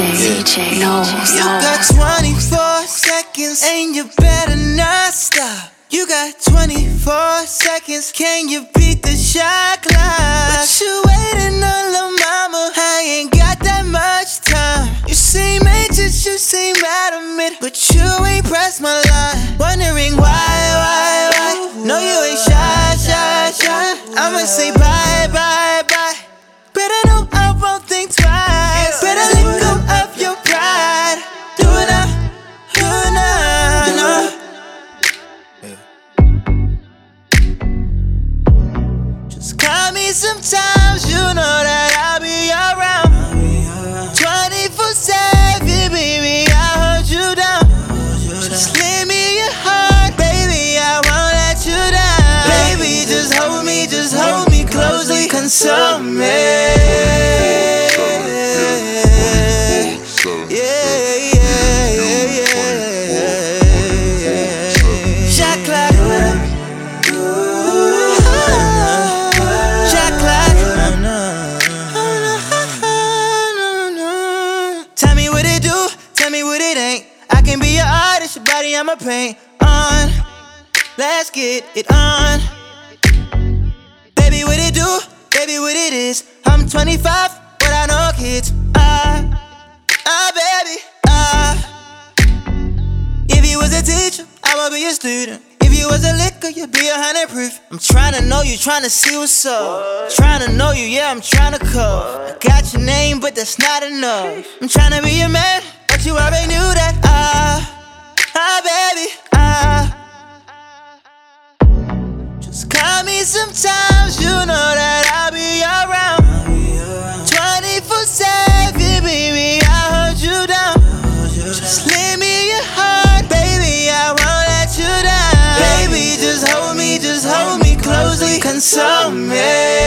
No, You got 24 seconds and you better not stop. You got 24 seconds, can you beat the shot clock? But you waiting on lil' mama, I ain't got that much time. You seem anxious, you seem adamant, but you ain't pressed my line. Wondering why, why, why? No, you ain't shy, shy, shy. I'ma say bye, Call me sometimes, you know that I'll be around. 24 7, baby, I hold you down. Just lend me your heart, baby, I won't let you down. Baby, just hold me, just hold me closely, console me. Your body I'ma paint on. Let's get it on. Baby, what it do? Baby, what it is? I'm 25, but I know kids. Ah, ah, baby, ah. If you was a teacher, I would be a student. If you was a liquor, you'd be a hundred proof. I'm trying to know you, trying to see what's up. Trying to know you, yeah, I'm trying to cuff. I got your name, but that's not enough. I'm trying to be your man, but you already knew that. Ah, me sometimes, you know that I'll be around. 24 7, baby, I hold you down. Just lend me your heart, baby, I won't let you down. Baby, just hold me, just hold me closely, console me.